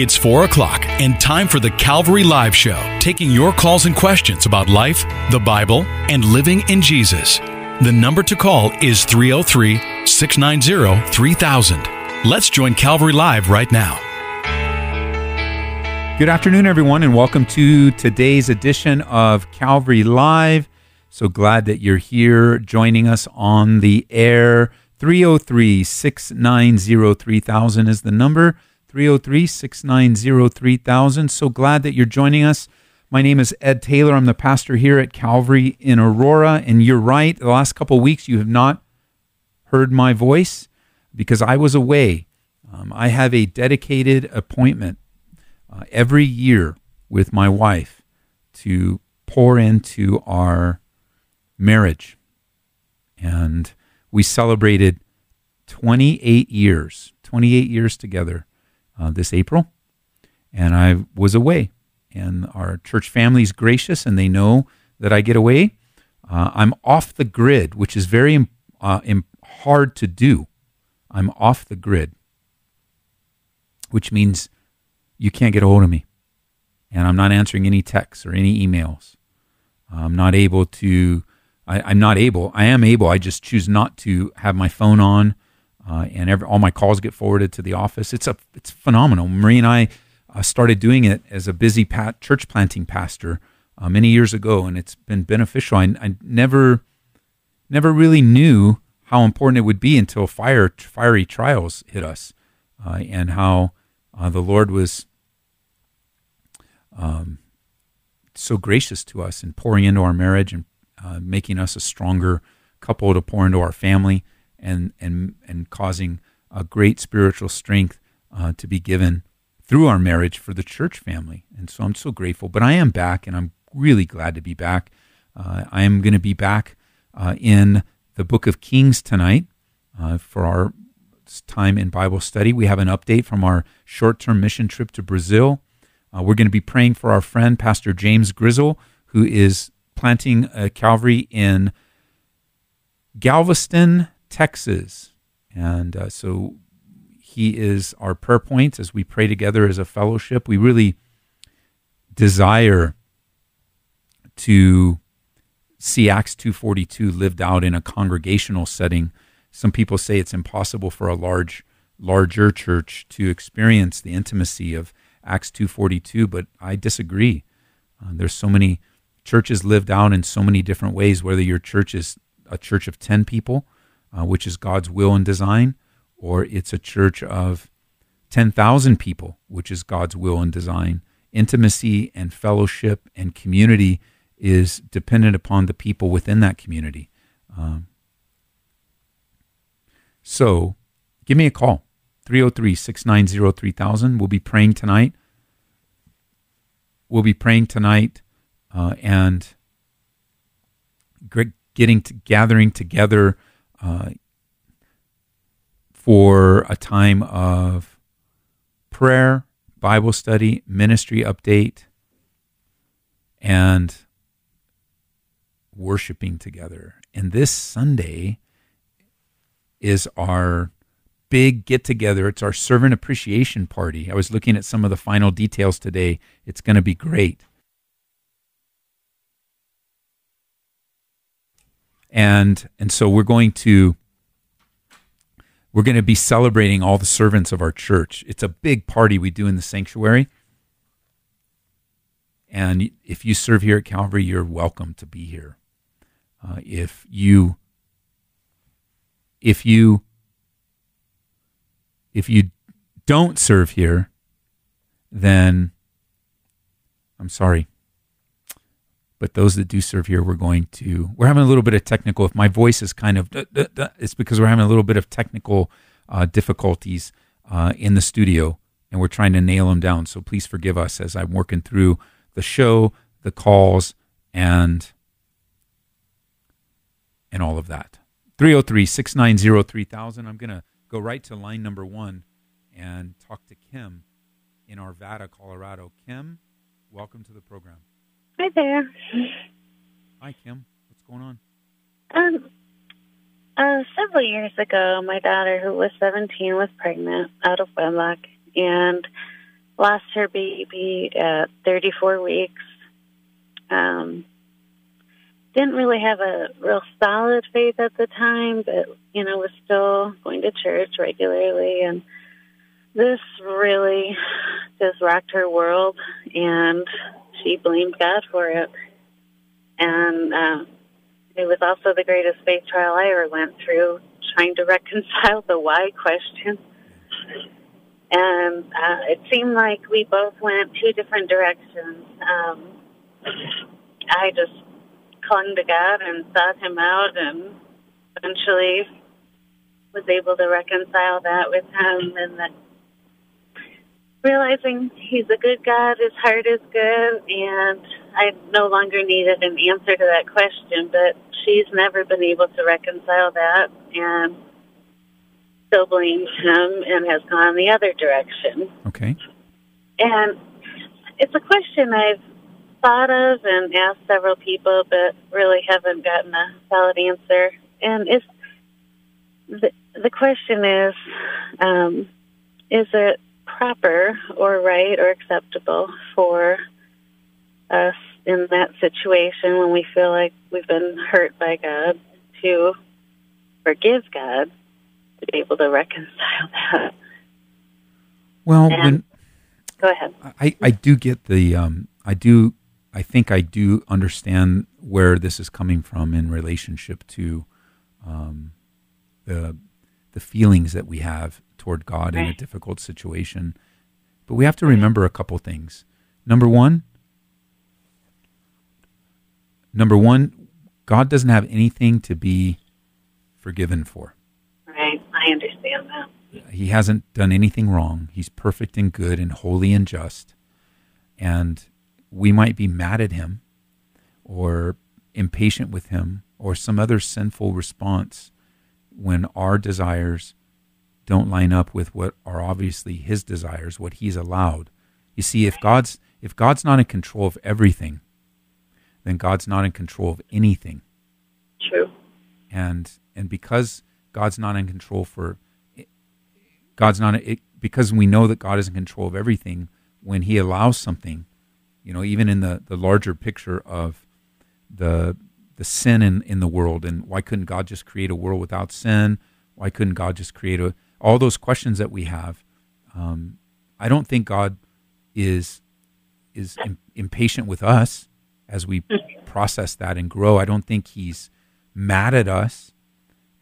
It's 4 o'clock and time for the Calvary Live Show, taking your calls and questions about life, the Bible, and living in Jesus. The number to call is 303 690 3000. Let's join Calvary Live right now. Good afternoon, everyone, and welcome to today's edition of Calvary Live. So glad that you're here joining us on the air. 303 690 3000 is the number. 303 690 3000. So glad that you're joining us. My name is Ed Taylor. I'm the pastor here at Calvary in Aurora. And you're right, the last couple weeks you have not heard my voice because I was away. Um, I have a dedicated appointment uh, every year with my wife to pour into our marriage. And we celebrated 28 years, 28 years together uh, this April, and I was away. And our church family is gracious, and they know that I get away. Uh, I'm off the grid, which is very uh, hard to do. I'm off the grid, which means you can't get a hold of me. And I'm not answering any texts or any emails. I'm not able to, I, am not able, I am able, I just choose not to have my phone on uh, and every, all my calls get forwarded to the office. It's a it's phenomenal. Marie and I uh, started doing it as a busy pat, church planting pastor uh, many years ago, and it's been beneficial. I, I, never never really knew how important it would be until fire fiery trials hit us, uh, and how uh, the Lord was um, so gracious to us in pouring into our marriage and uh, making us a stronger couple to pour into our family and and and causing a great spiritual strength uh, to be given through our marriage for the church family. And so I'm so grateful. But I am back, and I'm really glad to be back. Uh, I am going to be back uh, in the Book of Kings tonight uh, for our time in Bible study. We have an update from our short-term mission trip to Brazil. Uh, we're going to be praying for our friend Pastor James Grizzle, who is planting a Calvary in Galveston, Texas. And uh, so he is our prayer point as we pray together as a fellowship. We really desire to see Acts 2:42 lived out in a congregational setting. Some people say it's impossible for a large larger church to experience the intimacy of Acts 2:42, but I disagree. Uh, there's so many churches lived out in so many different ways whether your church is a church of 10 people uh, which is God's will and design, or it's a church of 10,000 people, which is God's will and design. Intimacy and fellowship and community is dependent upon the people within that community. Um, so give me a call 303 690 3000. We'll be praying tonight. We'll be praying tonight uh, and getting to, gathering together uh, for a time of prayer, Bible study, ministry update, and worshiping together. And this Sunday is our big get together. It's our servant appreciation party. I was looking at some of the final details today. It's going to be great. And and so we're going to we're going to be celebrating all the servants of our church. It's a big party we do in the sanctuary. And if you serve here at Calvary, you're welcome to be here. Uh, if you if you if you don't serve here, then I'm sorry. But those that do serve here, we're going to, we're having a little bit of technical, if my voice is kind of, it's because we're having a little bit of technical uh, difficulties uh, in the studio and we're trying to nail them down. So please forgive us as I'm working through the show, the calls, and and all of that. 303 690 3000. I'm going to go right to line number one and talk to Kim in Arvada, Colorado. Kim, welcome to the program. Hi there. Hi, Kim. What's going on? Um, uh, several years ago, my daughter, who was 17, was pregnant out of wedlock, and lost her baby at 34 weeks. Um, didn't really have a real solid faith at the time, but you know was still going to church regularly, and this really just rocked her world, and she blamed God for it. And uh, it was also the greatest faith trial I ever went through, trying to reconcile the why question. And uh, it seemed like we both went two different directions. Um, I just clung to God and sought Him out, and eventually was able to reconcile that with Him, and that realizing He's a good God, His heart is good, and I no longer needed an answer to that question. But she's never been able to reconcile that, and still blames him and has gone the other direction. Okay. And it's a question I've thought of and asked several people, but really haven't gotten a solid answer. And it's the the question is, um, is it proper or right or acceptable for us in that situation when we feel like we've been hurt by God to forgive God to be able to reconcile that? Well, when Go ahead. I, I do get the um, I do I think I do understand where this is coming from in relationship to um, the the feelings that we have toward God in a difficult situation. But we have to remember a couple things. Number one, number one, God doesn't have anything to be forgiven for. Right. I understand that. He hasn't done anything wrong. He's perfect and good and holy and just. And we might be mad at him or impatient with him or some other sinful response when our desires don't line up with what are obviously his desires, what he's allowed. You see, if God's if God's not in control of everything, then God's not in control of anything True. and and because God's not in control for God's not it, because we know that God is in control of everything when he allows something you know even in the the larger picture of the the sin in in the world and why couldn't God just create a world without sin why couldn't God just create a all those questions that we have um, I don't think God is is im- impatient with us as we process that and grow I don't think he's mad at us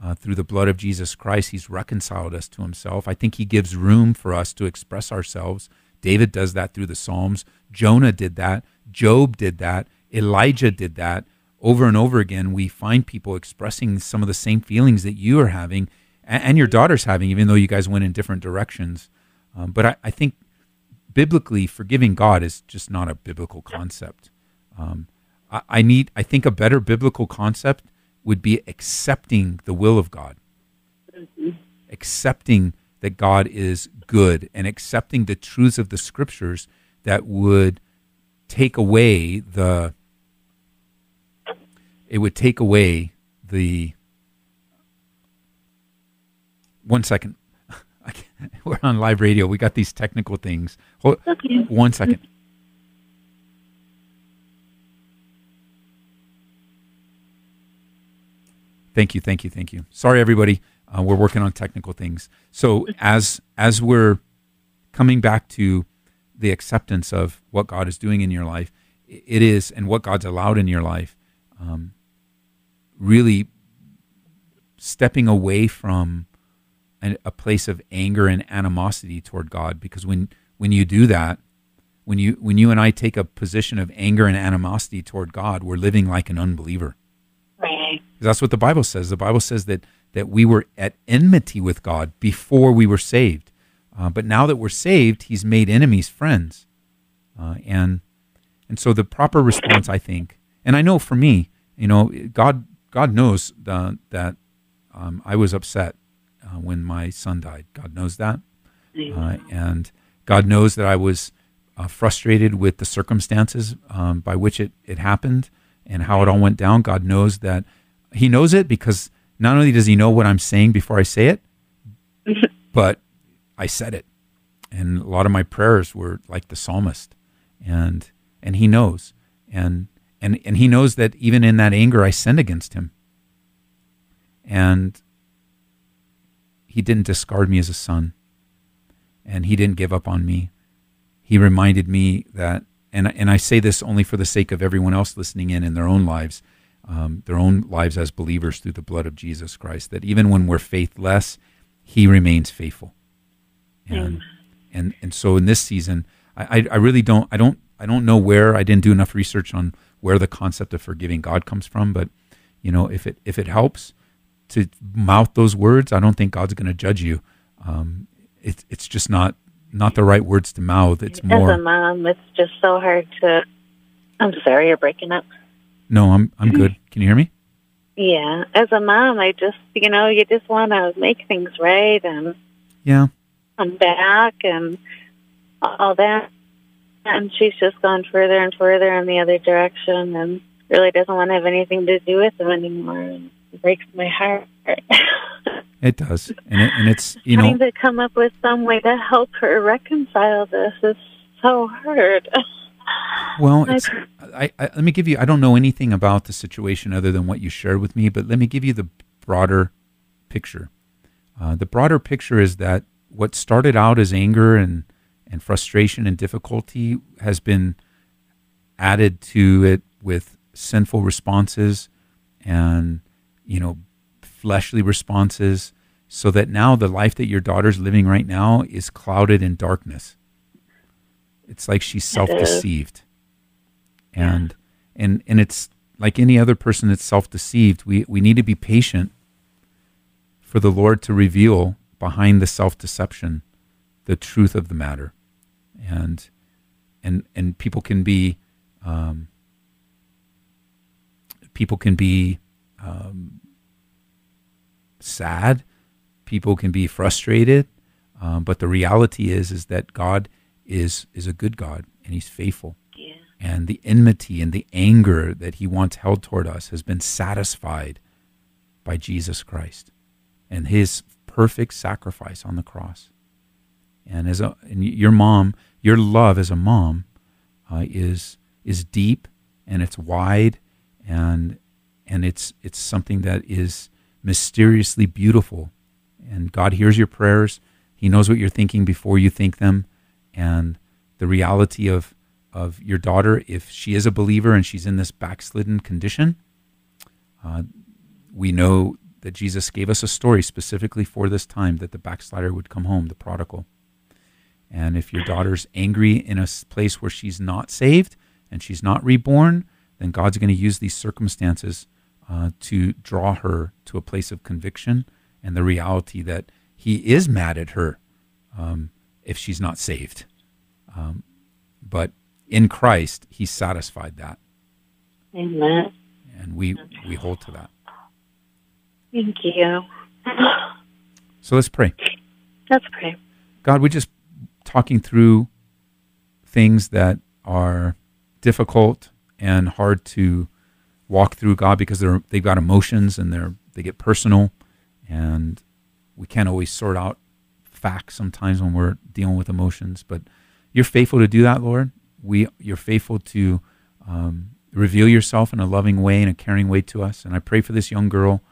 uh, through the blood of Jesus Christ. He's reconciled us to himself. I think he gives room for us to express ourselves. David does that through the Psalms. Jonah did that. Job did that. Elijah did that. Over and over again, we find people expressing some of the same feelings that you are having and, and your daughter's having, even though you guys went in different directions. Um, but I, I think biblically, forgiving God is just not a biblical concept. Um, I, I need, I think, a better biblical concept would be accepting the will of God, accepting that God is good, and accepting the truths of the scriptures that would take away the. It would take away the. One second. We're on live radio. We got these technical things. Hold, Okay. one second. Thank you, thank you, thank you. Sorry, everybody. Uh, we're working on technical things. So as as we're coming back to the acceptance of what God is doing in your life, it is, and what God's allowed in your life, um, really stepping away from an, a place of anger and animosity toward God. Because when when you do that, when you when you and I take a position of anger and animosity toward God, we're living like an unbeliever. Right. That's what the Bible says. The Bible says that that we were at enmity with God before we were saved, uh, but now that we're saved, He's made enemies friends, uh, and and so the proper response, I think, and I know for me, you know, God God knows the, that um, I was upset uh, when my son died. God knows that, uh, and God knows that I was uh, frustrated with the circumstances um, by which it, it happened and how it all went down. God knows that He knows it because not only does He know what I'm saying before I say it, but I said it. and a lot of my prayers were like the psalmist, and and He knows, and and and He knows that even in that anger, I sinned against Him, and He didn't discard me as a son, and He didn't give up on me. He reminded me that, and and I say this only for the sake of everyone else listening in in their own lives. Um, their own lives as believers through the blood of Jesus Christ. That even when we're faithless, He remains faithful. And and and so in this season, I, I, I really don't I don't I don't know where I didn't do enough research on where the concept of forgiving God comes from. But you know, if it if it helps to mouth those words, I don't think God's going to judge you. Um, it's it's just not not the right words to mouth. It's more. As a mom, it's just so hard to. I'm sorry, you're breaking up. No, I'm I'm good. Can you hear me? Yeah, as a mom, I just you know you just want to make things right and Yeah. come back and all that. And she's just gone further and further in the other direction and really doesn't want to have anything to do with him anymore. Breaks my heart. It does, and it, and it's you know Trying to come up with some way to help her reconcile this is so hard. Well, it's, I, I, let me give you. I don't know anything about the situation other than what you shared with me, but let me give you the broader picture. Uh, the broader picture is that what started out as anger and and frustration and difficulty has been added to it with sinful responses and you know fleshly responses so that now the life that your daughter's living right now is clouded in darkness. It's like she's self-deceived. And and and it's like any other person that's self-deceived we we need to be patient for the lord to reveal behind the self-deception the truth of the matter. And and and people can be um, people can be um, sad people can be frustrated um, but the reality is is that god is is a good god and he's faithful yeah. and the enmity and the anger that he once held toward us has been satisfied by Jesus Christ and his perfect sacrifice on the cross. And as a and your mom, your love as a mom uh, is is deep and it's wide and and it's it's something that is mysteriously beautiful. And God hears your prayers. He knows what you're thinking before you think them. And the reality of of your daughter, if she is a believer and she's in this backslidden condition, uh, we know that Jesus gave us a story specifically for this time that the backslider would come home, the prodigal. And if your daughter's angry in a place where she's not saved and she's not reborn, then God's going to use these circumstances uh, to draw her to a place of conviction and the reality that He is mad at her um, if she's not saved. Um, but in Christ, he satisfied that, Amen. and we we hold to that. Thank you. So let's pray. Let's pray. God, we're just talking through things that are difficult and hard to walk through, God, because they're they've got emotions and they're they get personal, and we can't always sort out facts sometimes when we're dealing with emotions. But you're faithful to do that, Lord. We you're faithful to um, reveal yourself in a loving way and a caring way to us. And I pray for this young girl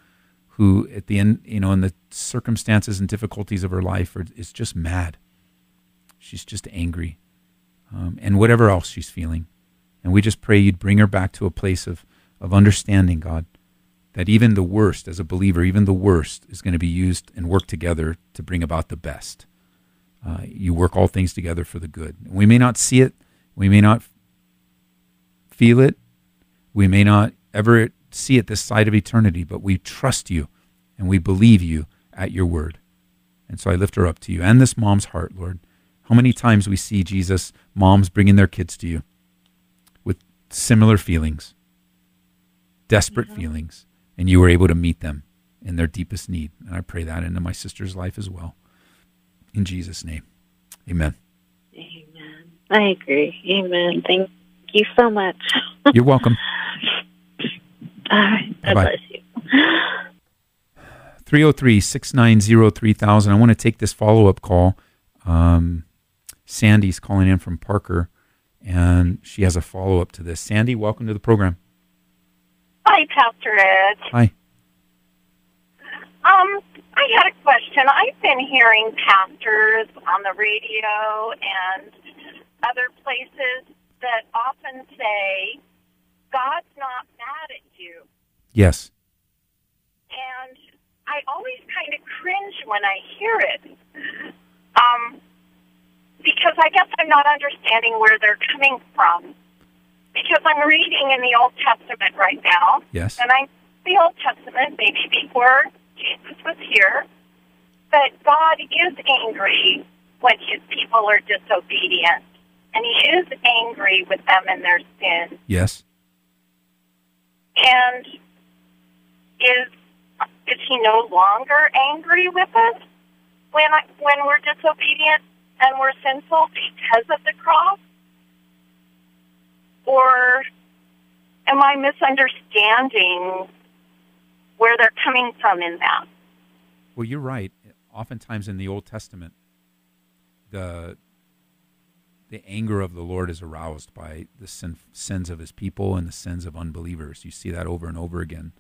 who, at the end, you know, in the circumstances and difficulties of her life, are, is just mad. She's just angry, um, and whatever else she's feeling. And we just pray you'd bring her back to a place of, of understanding, God, that even the worst, as a believer, even the worst is going to be used and work together to bring about the best. Uh, you work all things together for the good. We may not see it, we may not feel it, we may not ever see it this side of eternity, but we trust you and we believe you at your word. And so I lift her up to you and this mom's heart, Lord. How many times we see Jesus, moms bringing their kids to you with similar feelings, desperate feelings, and you were able to meet them in their deepest need. And I pray that into my sister's life as well. In Jesus' name, amen. Amen. I agree. Amen. Thank you so much. You're welcome. All right. God Bye-bye. bless you. 303 690 3000. I want to take this follow up call. Um, Sandy's calling in from Parker, and she has a follow up to this. Sandy, welcome to the program. Hi, Pastor Ed. Hi. Um, I had a question. I've been hearing pastors on the radio and other places that often say, God's not mad at you. Yes. And I always kind of cringe when I hear it. Um, because I guess I'm not understanding where they're coming from. Because I'm reading in the Old Testament right now. Yes. And I the Old Testament, maybe before Jesus was here. But God is angry when his people are disobedient. And he is angry with them and their sin. Yes. And is is he no longer angry with us when I, when we're disobedient and we're sinful because of the cross? Or am I misunderstanding where they're coming from in that? Well, you're right. Oftentimes in the Old Testament, the the anger of the Lord is aroused by the sin, sins of his people and the sins of unbelievers. You see that over and over again.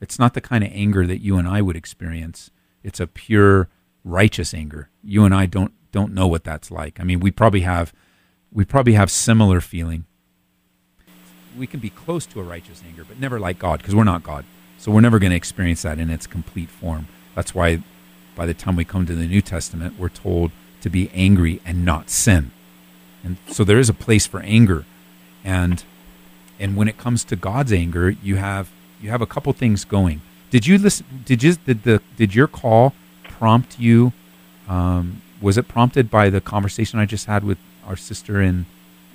It's not the kind of anger that you and I would experience. It's a pure righteous anger. You and I don't don't know what that's like. I mean, we probably have we probably have similar feeling. We can be close to a righteous anger, but never like God because we're not God. So we're never going to experience that in its complete form. That's why by the time we come to the New Testament, we're told to be angry and not sin. And so there is a place for anger. And and when it comes to God's anger, you have you have a couple things going. Did you listen did you did the did your call prompt you um, was it prompted by the conversation I just had with our sister in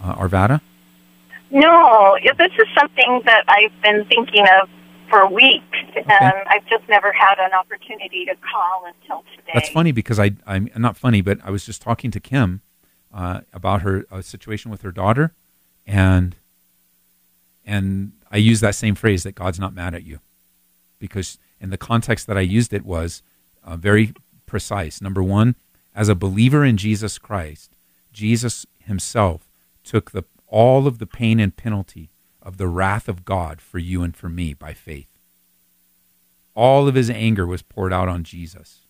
uh, Arvada? No, this is something that I've been thinking of for weeks, okay. and I've just never had an opportunity to call until today. That's funny because I, I'm not funny, but I was just talking to Kim uh, about her uh, situation with her daughter, and and I used that same phrase that God's not mad at you, because in the context that I used it was uh, very precise. Number one, as a believer in Jesus Christ, Jesus Himself took the all of the pain and penalty of the wrath of God for you and for me by faith. All of his anger was poured out on Jesus.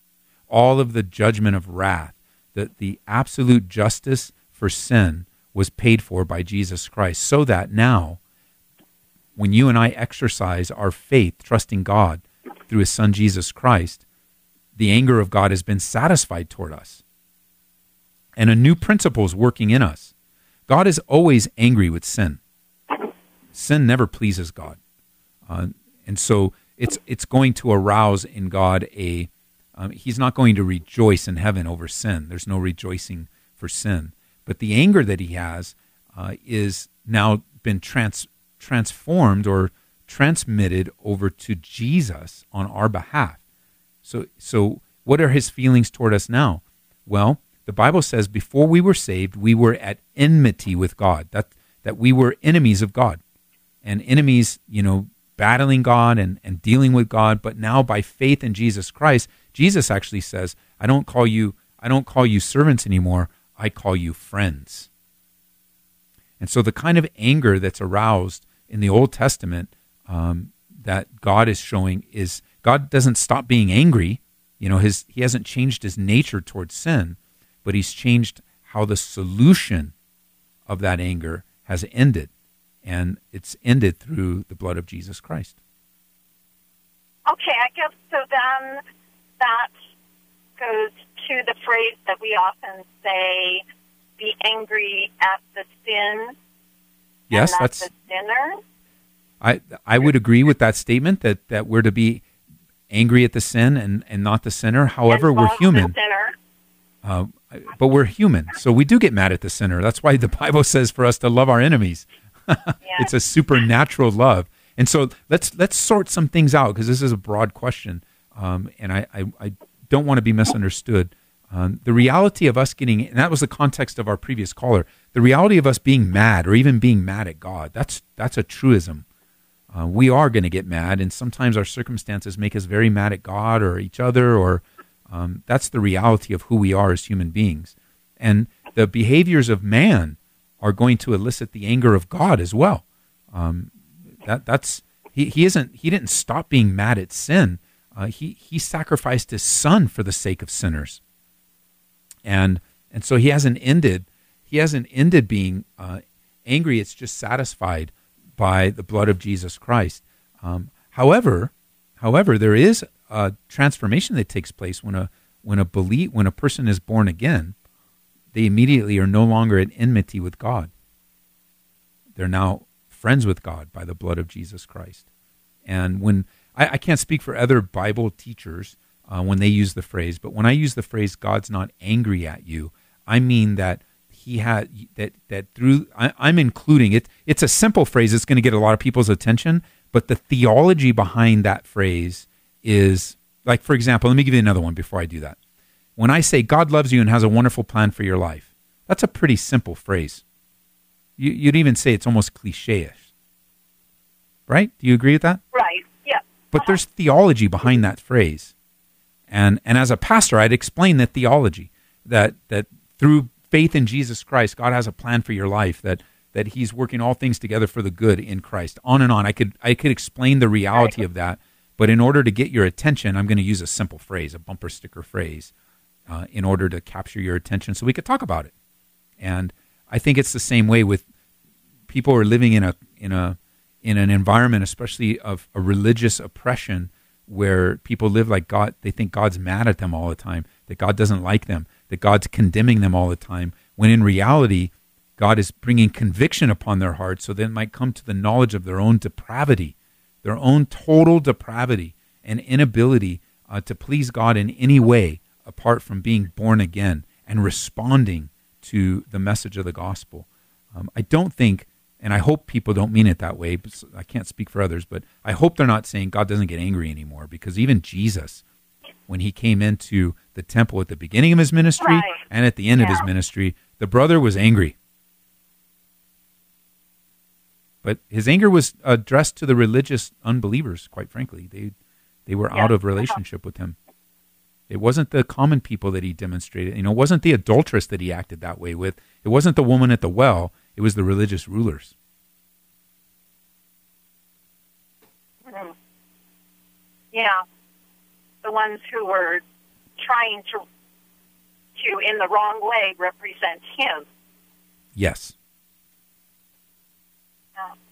All of the judgment of wrath, that the absolute justice for sin was paid for by Jesus Christ, so that now, when you and I exercise our faith, trusting God through his Son Jesus Christ, the anger of God has been satisfied toward us. And a new principle is working in us. God is always angry with sin. Sin never pleases God, uh, and so it's it's going to arouse in God a. Um, he's not going to rejoice in heaven over sin. There's no rejoicing for sin, but the anger that he has uh, is now been trans, transformed or transmitted over to Jesus on our behalf. So so what are his feelings toward us now? Well, the Bible says before we were saved, we were at enmity with God. That that we were enemies of God and enemies, you know, battling God and, and dealing with God. But now by faith in Jesus Christ, Jesus actually says, I don't call you, I don't call you servants anymore. I call you friends. And so the kind of anger that's aroused in the Old Testament um, that God is showing is God doesn't stop being angry. You know, his he hasn't changed his nature towards sin, but he's changed how the solution of that anger has ended and it's ended through the blood of Jesus Christ. Okay, I guess so then that goes to the phrase that we often say be angry at the sin. Yes, that's the sinner. I I would agree with that statement that, that we're to be angry at the sin and, and not the sinner. However, we're human. Uh, but we're human, so we do get mad at the sinner. That's why the Bible says for us to love our enemies. it's a supernatural love. And so let's let's sort some things out because this is a broad question, um, and I, I, I don't want to be misunderstood. Um, the reality of us getting, and that was the context of our previous caller, the reality of us being mad or even being mad at God, that's, that's a truism. Uh, we are going to get mad, and sometimes our circumstances make us very mad at God or each other, or um, that's the reality of who we are as human beings. and the behaviors of man are going to elicit the anger of God as well. Um, that that's he, he isn't he didn't stop being mad at sin. Uh, he he sacrificed his son for the sake of sinners, and and so he hasn't ended he hasn't ended being uh, angry. It's just satisfied by the blood of Jesus Christ. Um, however, however, there is a transformation that takes place when a when a belief when a person is born again. They immediately are no longer at enmity with God. They're now friends with God by the blood of Jesus Christ. And when I, I can't speak for other Bible teachers uh, when they use the phrase, but when I use the phrase "God's not angry at you," I mean that he had that that through I, I'm including it. It's a simple phrase. It's going to get a lot of people's attention, but the theology behind that phrase is like, for example, let me give you another one before I do that. When I say God loves you and has a wonderful plan for your life, that's a pretty simple phrase. You, you'd even say it's almost cliche-ish, right? Do you agree with that? Right. Yeah. But there's uh-huh. theology behind that phrase, and and as a pastor, I'd explain that theology that that through faith in Jesus Christ, God has a plan for your life that that He's working all things together for the good in Christ. On and on. I could I could explain the reality of that, but in order to get your attention, I'm going to use a simple phrase, a bumper sticker phrase, uh, in order to capture your attention, so we could talk about it. And I think it's the same way with people who are living in a in a in an environment, especially of a religious oppression, where people live like God. They think God's mad at them all the time. That God doesn't like them that God's condemning them all the time, when in reality, God is bringing conviction upon their hearts so they might come to the knowledge of their own depravity, their own total depravity and inability uh, to please God in any way apart from being born again and responding to the message of the gospel. Um, I don't think, and I hope people don't mean it that way, but I can't speak for others, but I hope they're not saying God doesn't get angry anymore because even Jesus, when he came into the temple at the beginning of his ministry right. and at the end yeah. of his ministry. The brother was angry. But his anger was addressed to the religious unbelievers, quite frankly. They they were yeah. out of relationship with him. It wasn't the common people that he demonstrated. You know, it wasn't the adulteress that he acted that way with. It wasn't the woman at the well. It was the religious rulers. Mm-hmm. Yeah. The ones who were trying to to in the wrong way represent him. Yes.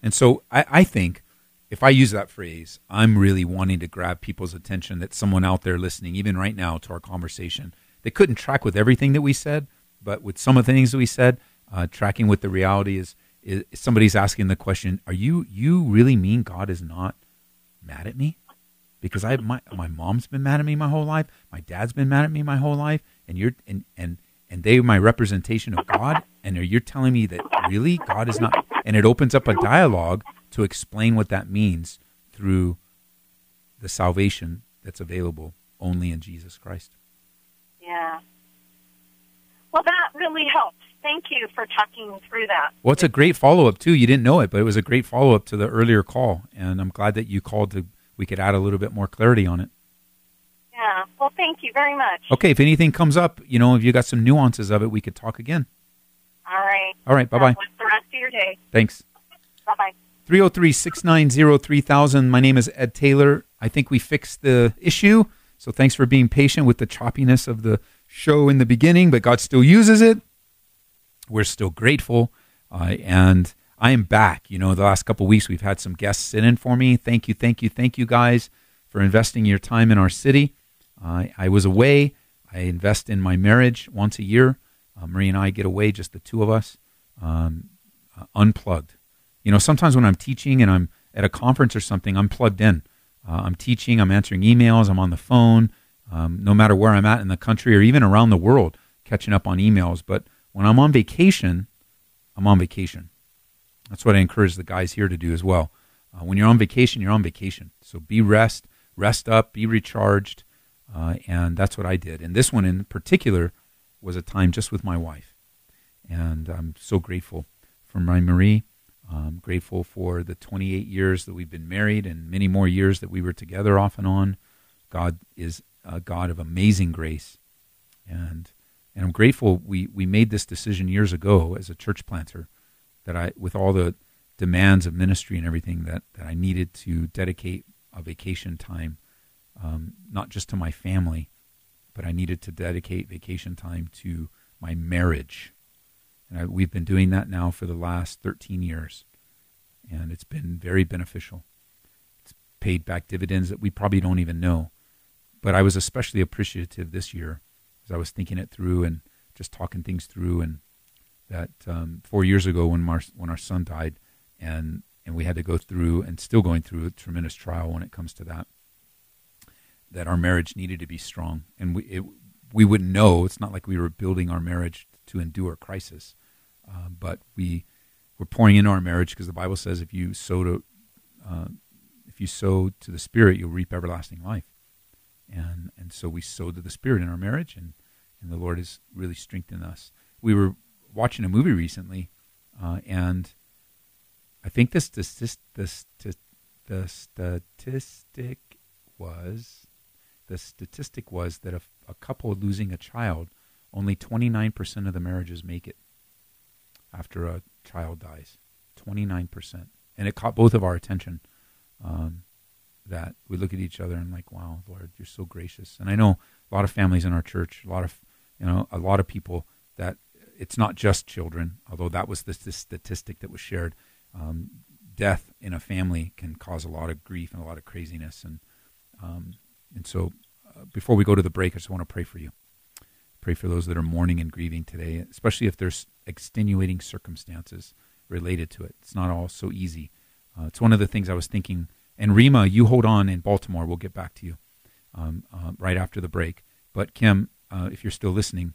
And so I, I think if I use that phrase, I'm really wanting to grab people's attention that someone out there listening, even right now to our conversation, they couldn't track with everything that we said, but with some of the things that we said, uh, tracking with the reality is, is somebody's asking the question: Are you you really mean God is not mad at me? because I my my mom's been mad at me my whole life, my dad's been mad at me my whole life, and you're and and and they are my representation of God, and you're telling me that really God is not, and it opens up a dialogue to explain what that means through the salvation that's available only in Jesus Christ. Yeah. Well, that really helps. Thank you for talking through that. Well, it's a great follow up too. You didn't know it, but it was a great follow up to the earlier call, and I'm glad that you called to we could add a little bit more clarity on it. Yeah. Well, thank you very much. Okay. If anything comes up, you know, if you got some nuances of it, we could talk again. All right. All right. Bye bye. The rest of your day. Thanks. Bye bye. 303 690 3000. My name is Ed Taylor. I think we fixed the issue. So thanks for being patient with the choppiness of the show in the beginning, but God still uses it. We're still grateful. Uh, and I am back. You know, the last couple weeks we've had some guests sit in for me. Thank you, thank you, thank you guys for investing your time in our city. Uh, I was away. I invest in my marriage once a year. Uh, Marie and I get away, just the two of us, um, uh, unplugged. You know, sometimes when I'm teaching and I'm at a conference or something, I'm plugged in. Uh, I'm teaching, I'm answering emails, I'm on the phone, um, no matter where I'm at in the country or even around the world, catching up on emails. But when I'm on vacation, I'm on vacation. That's what I encourage the guys here to do as well. Uh, when you're on vacation, you're on vacation. So be rest, rest up, be recharged. Uh, and that's what I did. And this one in particular was a time just with my wife. And I'm so grateful for my Marie. I'm grateful for the 28 years that we've been married and many more years that we were together off and on. God is a God of amazing grace. And And I'm grateful we, we made this decision years ago as a church planter that I, with all the demands of ministry and everything, that, that I needed to dedicate a vacation time, um, not just to my family, but I needed to dedicate vacation time to my marriage. And I, we've been doing that now for the last 13 years. And it's been very beneficial. It's paid back dividends that we probably don't even know. But I was especially appreciative this year as I was thinking it through and just talking things through. And that um, four years ago, when our when our son died, and and we had to go through and still going through a tremendous trial when it comes to that. That our marriage needed to be strong, and we it, we wouldn't know. It's not like we were building our marriage to endure crisis, uh, but we were pouring into our marriage because the Bible says if you sow to uh, if you sow to the Spirit, you'll reap everlasting life and and so we sowed to the Spirit in our marriage, and and the Lord has really strengthened us. We were watching a movie recently, uh, and I think this this this the statistic was the statistic was that a, a couple losing a child, only 29% of the marriages make it after a child dies. 29%. And it caught both of our attention. Um, that we look at each other and like, wow, Lord, you're so gracious. And I know a lot of families in our church, a lot of you know, a lot of people that it's not just children, although that was the, the statistic that was shared. Um, death in a family can cause a lot of grief and a lot of craziness, and um, and so uh, before we go to the break, I just want to pray for you. Pray for those that are mourning and grieving today, especially if there's extenuating circumstances related to it. It's not all so easy. Uh, it's one of the things I was thinking and Rima, you hold on in Baltimore. We'll get back to you um, uh, right after the break. But Kim, uh, if you're still listening,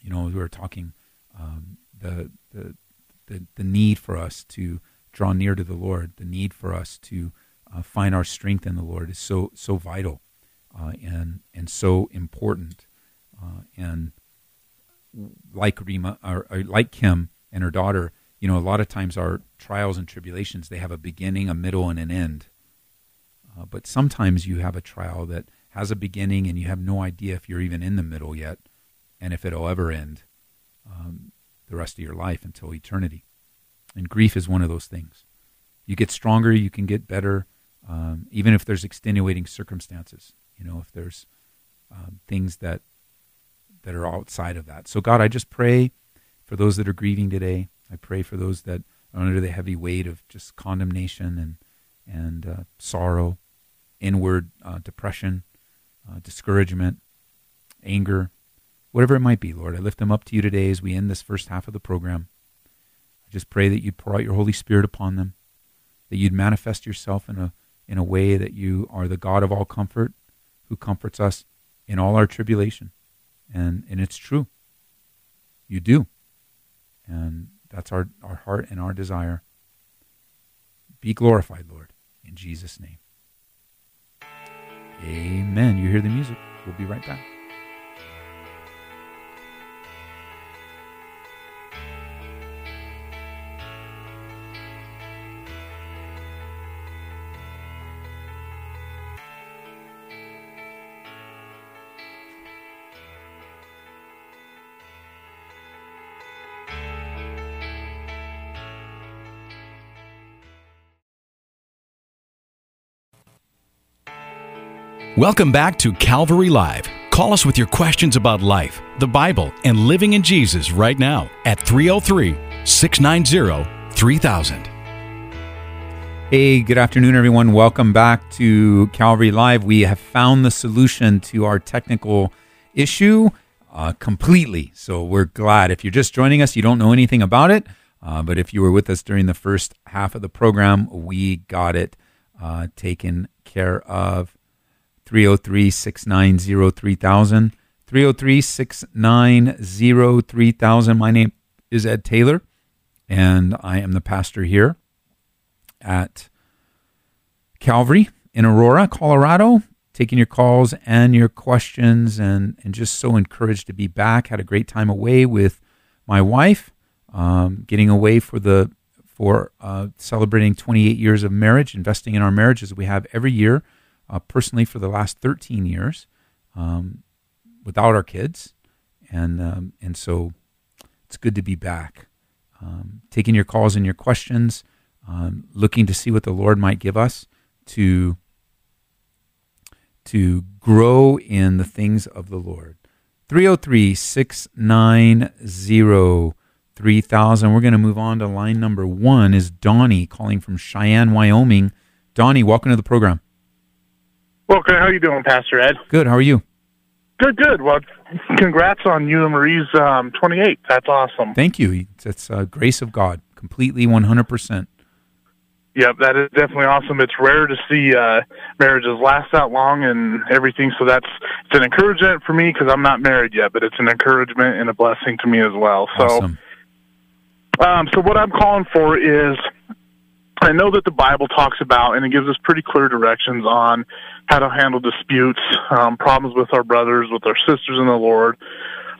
you know we were talking um, the, the, the the need for us to draw near to the Lord, the need for us to uh, find our strength in the Lord is so so vital uh, and and so important. Uh, and like Rima, or, or like Kim and her daughter, you know, a lot of times our trials and tribulations, they have a beginning, a middle, and an end. Uh, but sometimes you have a trial that has a beginning and you have no idea if you're even in the middle yet and if it'll ever end um, the rest of your life until eternity. And grief is one of those things. You get stronger, you can get better, um, even if there's extenuating circumstances. You know, if there's um, things that that are outside of that. So God, I just pray for those that are grieving today. I pray for those that are under the heavy weight of just condemnation and and uh, sorrow, inward uh, depression, uh, discouragement, anger, whatever it might be. Lord, I lift them up to you today as we end this first half of the program. I just pray that you'd pour out your Holy Spirit upon them, that you'd manifest yourself in a in a way that you are the God of all comfort, who comforts us in all our tribulation, and and it's true. You do, and that's our, our heart and our desire. Be glorified, Lord, in Jesus' name. Amen. You hear the music. We'll be right back. Welcome back to Calvary Live. Call us with your questions about life, the Bible, and living in Jesus right now at 303 690 3000. Hey, good afternoon, everyone. Welcome back to Calvary Live. We have found the solution to our technical issue uh, completely. So we're glad. If you're just joining us, you don't know anything about it. Uh, but if you were with us during the first half of the program, we got it uh, taken care of. 303 690 3000. 303 690 3000. My name is Ed Taylor, and I am the pastor here at Calvary in Aurora, Colorado, taking your calls and your questions, and, and just so encouraged to be back. Had a great time away with my wife, um, getting away for the for uh, celebrating 28 years of marriage, investing in our marriage as we have every year uh, personally for the last 13 years um, without our kids. and um, and so it's good to be back, um, taking your calls and your questions, um, looking to see what the Lord might give us to to grow in the things of the Lord. 303 690 3000. We're going to move on to line number one is Donnie calling from Cheyenne, Wyoming. Donnie, welcome to the program. Welcome. How are you doing, Pastor Ed? Good. How are you? Good, good. Well, congrats on you and Marie's um, 28. That's awesome. Thank you. It's uh, grace of God, completely 100%. Yep, that is definitely awesome. It's rare to see uh, marriages last that long and everything. So that's it's an encouragement for me because I'm not married yet, but it's an encouragement and a blessing to me as well. So, Awesome. um, so what I'm calling for is, I know that the Bible talks about and it gives us pretty clear directions on how to handle disputes, um, problems with our brothers, with our sisters in the Lord.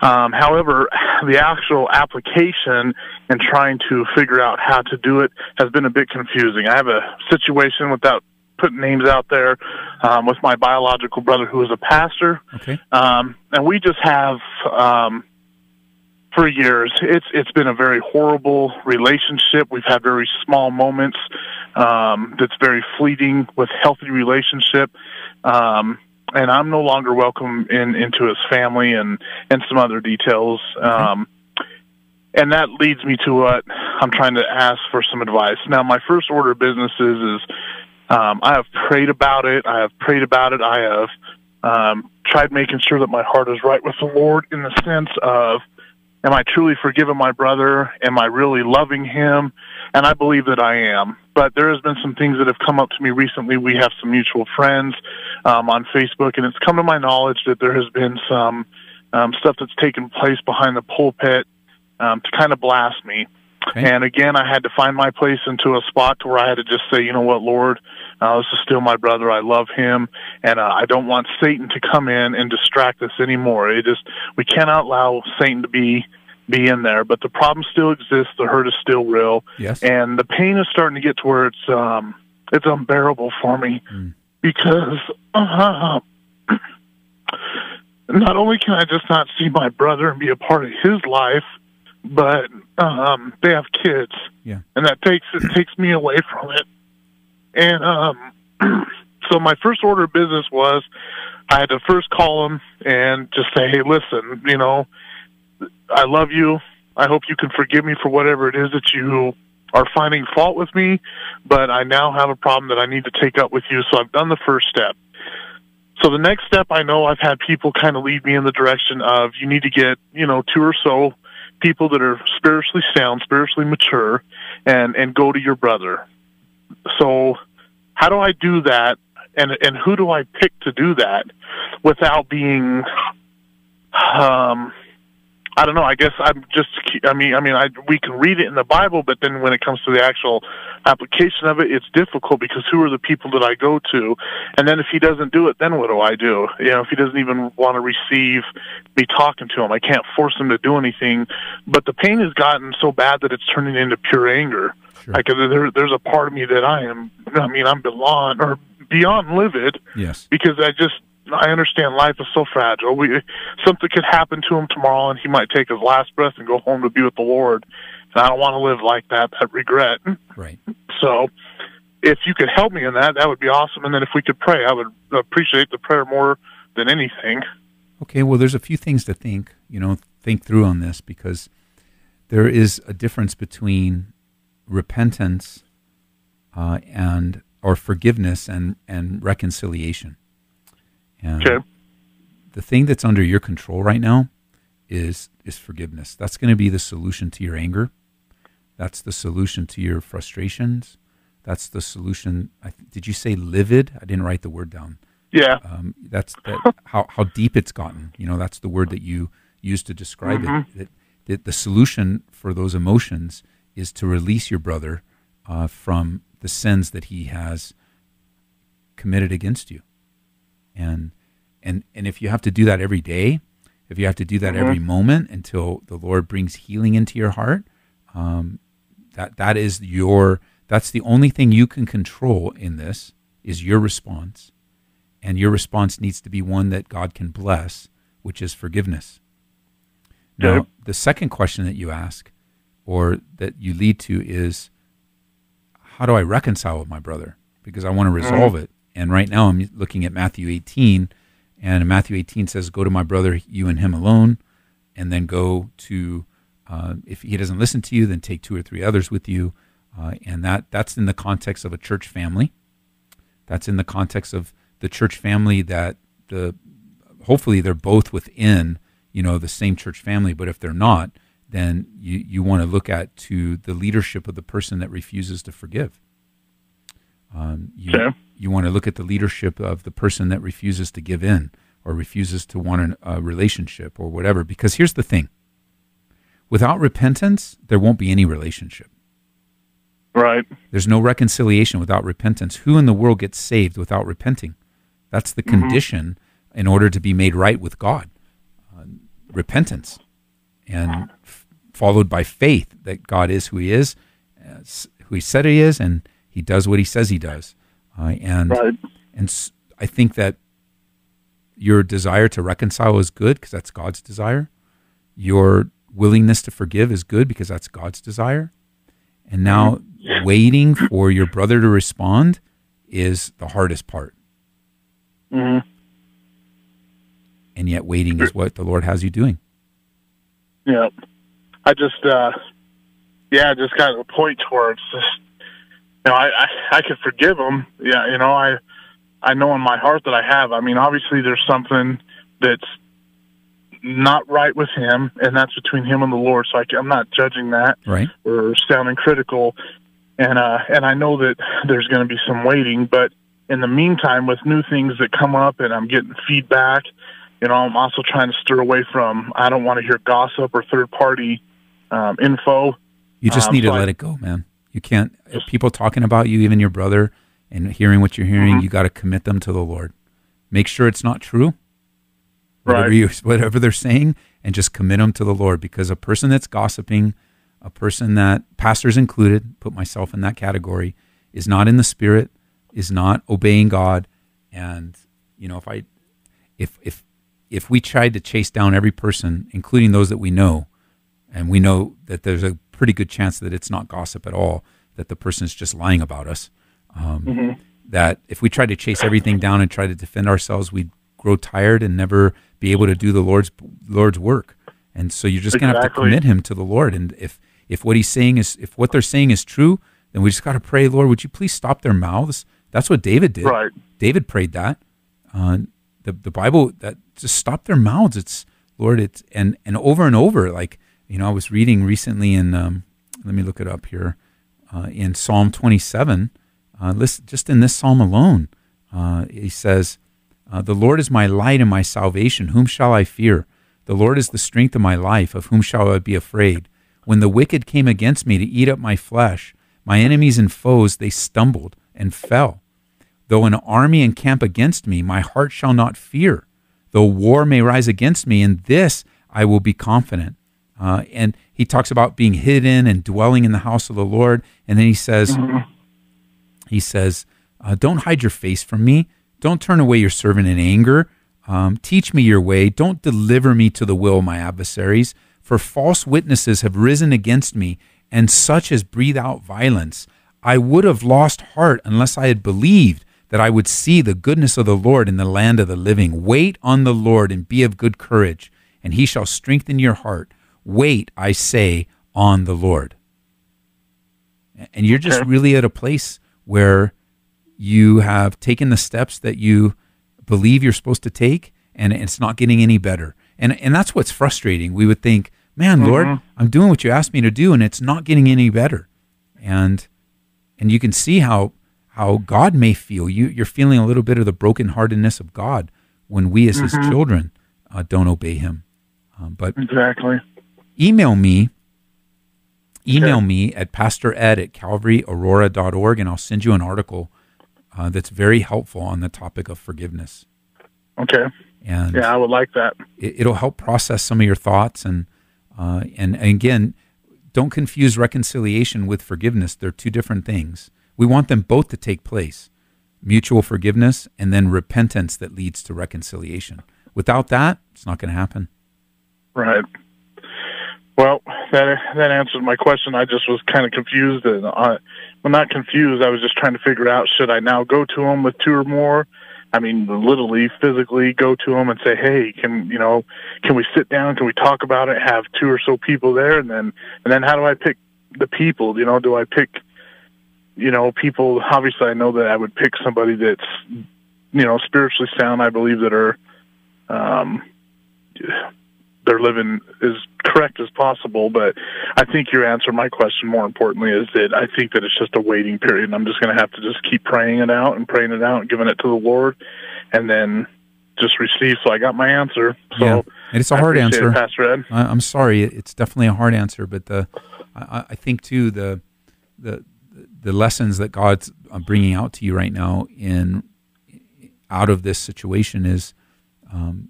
Um, however, the actual application and trying to figure out how to do it has been a bit confusing. I have a situation without putting names out there um, with my biological brother who is a pastor, Okay. um, and we just have um, for years. It's it's been a very horrible relationship. We've had very small moments um, that's very fleeting with healthy relationship. Um, and I'm no longer welcome in into his family and and some other details. Um, and that leads me to what I'm trying to ask for some advice. Now, my first order of business is is um, I have prayed about it. I have prayed about it. I have um, tried making sure that my heart is right with the Lord in the sense of, am I truly forgiving my brother? Am I really loving him? And I believe that I am. But there has been some things that have come up to me recently. We have some mutual friends um, on Facebook, and it's come to my knowledge that there has been some um, stuff that's taken place behind the pulpit um, to kind of blast me. Okay. And again, I had to find my place into a spot to where I had to just say, you know what, Lord, uh, this is still my brother. I love him, and uh, I don't want Satan to come in and distract us anymore. It just we cannot allow Satan to be be in there. But the problem still exists. The hurt is still real, Yes. and the pain is starting to get to where it's um it's unbearable for me Mm. because uh, not only can I just not see my brother and be a part of his life, but um they have kids, Yeah. and that takes it takes me away from it. And um, so my first order of business was I had to first call them and just say, hey, listen, you know, I love you. I hope you can forgive me for whatever it is that you are finding fault with me, but I now have a problem that I need to take up with you. So I've done the first step. So the next step, I know I've had people kind of lead me in the direction of you need to get, you know, two or so people that are spiritually sound, spiritually mature, and and go to your brother. So how do I do that, and and who do I pick to do that without being, um, I don't know. I guess I'm just. I mean, I mean, I we can read it in the Bible, but then when it comes to the actual application of it, it's difficult because who are the people that I go to? And then if he doesn't do it, then what do I do? You know, if he doesn't even want to receive me talking to him, I can't force him to do anything. But the pain has gotten so bad that it's turning into pure anger. Sure. Like there, there's a part of me that I am. I mean, I'm beyond or beyond livid Yes. because I just I understand life is so fragile. We something could happen to him tomorrow, and he might take his last breath and go home to be with the Lord. And I don't want to live like that. That regret. Right. So, if you could help me in that, that would be awesome. And then if we could pray, I would appreciate the prayer more than anything. Okay, well, there's a few things to think, you know, think through on this because there is a difference between repentance uh, and or forgiveness and and reconciliation. And Okay. the thing that's under your control right now is is forgiveness. That's going to be the solution to your anger. That's the solution to your frustrations. That's the solution. I, th- did you say livid? I didn't write the word down Yeah. um, that's that, how how deep it's gotten. You know, that's the word that you used to describe it. That, that the solution for those emotions is to release your brother uh, from the sins that he has committed against you, and and and if you have to do that every day, if you have to do that every moment until the Lord brings healing into your heart, um, that that is your that's the only thing you can control in this is your response and your response needs to be one that God can bless, which is forgiveness. Now, Okay. the second question that you ask or that you lead to is how do I reconcile with my brother? Because I want to resolve it. And right now I'm looking at Matthew 18, and Matthew 18 says, Go to my brother, you and him alone, and then go to, uh, if he doesn't listen to you, then take two or three others with you. Uh, and that, that's in the context of a church family. That's in the context of the church family that the hopefully they're both within you know the same church family but if they're not then you, you want to look at to the leadership of the person that refuses to forgive um, you, Okay. You want to look at the leadership of the person that refuses to give in or refuses to want an, a relationship or whatever because here's the thing without repentance there won't be any relationship Right. there's no reconciliation without repentance. Who in the world gets saved without repenting? That's the condition in order to be made right with God. Uh, repentance, and f- followed by faith that God is who He is, uh, who He said He is, and He does what He says He does. Uh, and Right. and I think that your desire to reconcile is good because that's God's desire. Your willingness to forgive is good because that's God's desire. And now waiting for your brother to respond is the hardest part. hmm And yet waiting is what the Lord has you doing. Yeah. I just, uh, yeah, just kind of a point towards just, you know, I, I, I could forgive him. Yeah. You know, I, I know in my heart that I have. I mean, obviously there's something that's not right with him and that's between him and the Lord. So I, I'm not judging that Right? or sounding critical. And, uh, and I know that there's going to be some waiting, but in the meantime, with new things that come up and I'm getting feedback, you know, I'm also trying to steer away from, I don't want to hear gossip or third party, um, info. You just Um, need to let it go, man. You can't people talking about you, even your brother, and hearing what you're hearing, Mhm. you got to commit them to the Lord. Make sure it's not true. Whatever Right. you whatever they're saying, and just commit them to the Lord. Because a person that's gossiping, a person that pastors included, put myself in that category, is not in the Spirit, is not obeying God, and you know if I, if if if we tried to chase down every person, including those that we know, and we know that there's a pretty good chance that it's not gossip at all, that the person is just lying about us. Um, That if we try to chase everything down and try to defend ourselves, we'd grow tired and never be able to do the Lord's Lord's work. And so you're just gonna have to commit him to the Lord. And if if what he's saying is if what they're saying is true, then we just got to pray, Lord, would you please stop their mouths? That's what David did. Right. David prayed that. Uh, the the Bible that just stop their mouths. It's Lord. It's and and over and over. Like you know, I was reading recently in. Um, let me look it up here. Uh, in Psalm 27, uh, listen, just in this psalm alone, uh, he says, uh, "The Lord is my light and my salvation. Whom shall I fear? The Lord is the strength of my life. Of whom shall I be afraid? When the wicked came against me to eat up my flesh, my enemies and foes they stumbled and fell. Though an army encamp against me, my heart shall not fear. Though war may rise against me, in this I will be confident. Uh, and he talks about being hidden and dwelling in the house of the Lord. And then he says, he says, uh, "Don't hide your face from me. Don't turn away your servant in anger. Um, teach me your way. Don't deliver me to the will of my adversaries. For false witnesses have risen against me, and such as breathe out violence. I would have lost heart unless I had believed that I would see the goodness of the Lord in the land of the living. Wait on the Lord and be of good courage, and he shall strengthen your heart. Wait, I say, on the Lord. And you're just really at a place where you have taken the steps that you believe you're supposed to take, and it's not getting any better. And and that's what's frustrating. We would think, man, Lord, I'm doing what you asked me to do, and it's not getting any better. And and you can see how how God may feel. You you're feeling a little bit of the brokenheartedness of God when we as His children uh, don't obey Him. Um, but Exactly. Email me email Okay. me at pastored at calvaryaurora.org and i'll send you an article uh, that's very helpful on the topic of forgiveness Okay. and Yeah, I would like that. it, it'll help process some of your thoughts and uh, and, and again don't confuse reconciliation with forgiveness they're two different things we want them both to take place mutual forgiveness and then repentance that leads to reconciliation without that it's not going to happen Right. Well, that that answers my question. I just was kind of confused, and I, well, not confused. I was just trying to figure out should I now go to him with two or more. I mean, literally, physically go to him and say, "Hey, can you know, can we sit down? Can we talk about it? Have two or so people there, and then and then how do I pick the people? You know, do I pick, you know, people? Obviously, I know that I would pick somebody that's, you know, spiritually sound. I believe that are, um, they're living as correct as possible. But I think your answer, my question, more importantly, is that I think that it's just a waiting period, and I'm just going to have to just keep praying it out and praying it out and giving it to the Lord, and then just receive. So I got my answer. So yeah. And it's a hard answer, it, Pastor Ed. I, I'm sorry, it's definitely a hard answer, but the I, I think too the the the lessons that God's uh, bringing out to you right now in out of this situation is um,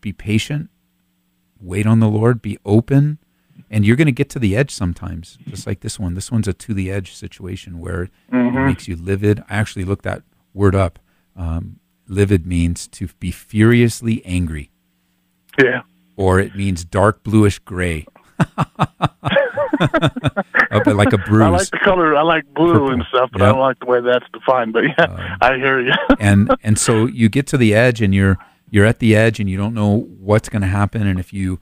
be patient, wait on the Lord, be open, and you're going to get to the edge sometimes, just like this one. This one's a to the edge situation where mm-hmm. it makes you livid. I actually looked that word up. Um, livid means to be furiously angry. Yeah. Or it means dark bluish gray. like a bruise. I like the color. I like blue Purple. and stuff, but yep. I don't like the way that's defined. But yeah, um, I hear you. and and so you get to the edge, and you're you're at the edge, and you don't know what's going to happen, and if you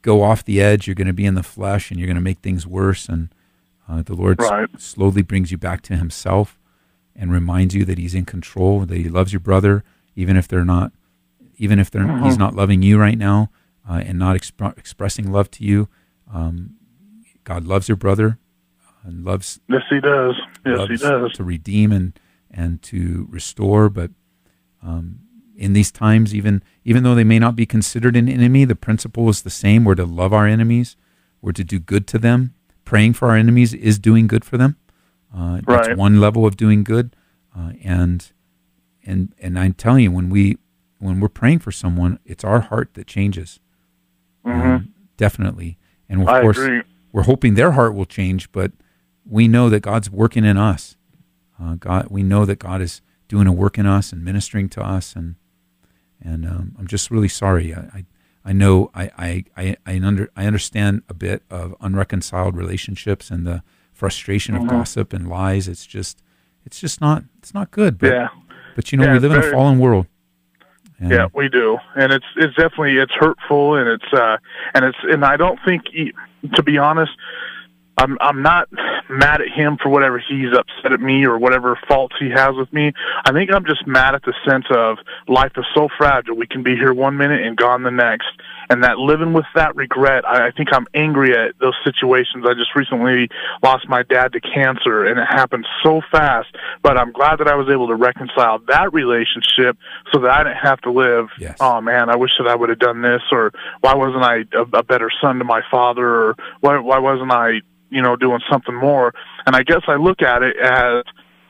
go off the edge, you're going to be in the flesh, and you're going to make things worse. And uh, the Lord right. s- slowly brings you back to Himself, and reminds you that He's in control, that He loves your brother, even if they're not, even if they're mm-hmm. He's not loving you right now, uh, and not exp- expressing love to you. Um, God loves your brother and loves. Yes, He does. Yes, He does to redeem and and to restore. But um, in these times, even even though they may not be considered an enemy, the principle is the same. We're to love our enemies. We're to do good to them. Praying for our enemies is doing good for them. Uh, that's one level of doing good. Uh, and and and I'm telling you, when we when we're praying for someone, it's our heart that changes. Mm-hmm. Um, definitely. And of I course, agree. we're hoping their heart will change, but we know that God's working in us. Uh, God, we know that God is doing a work in us and ministering to us, and and um, I'm just really sorry. I, I, I know I I I I, under, I understand a bit of unreconciled relationships and the frustration of mm-hmm. gossip and lies. It's just it's just not it's not good. But, yeah. But you know yeah, we live very, in a fallen world. And yeah, we do, and it's it's definitely it's hurtful, and it's uh, and it's and I don't think, to be honest, I'm I'm not mad at him for whatever he's upset at me or whatever faults he has with me. I think I'm just mad at the sense of life is so fragile. We can be here one minute and gone the next. And that living with that regret, I, I think I'm angry at those situations. I just recently lost my dad to cancer and it happened so fast, but I'm glad that I was able to reconcile that relationship so that I didn't have to live, yes. oh man, I wish that I would have done this or why wasn't I a, a better son to my father or why, why wasn't I you know, doing something more. And I guess I look at it as,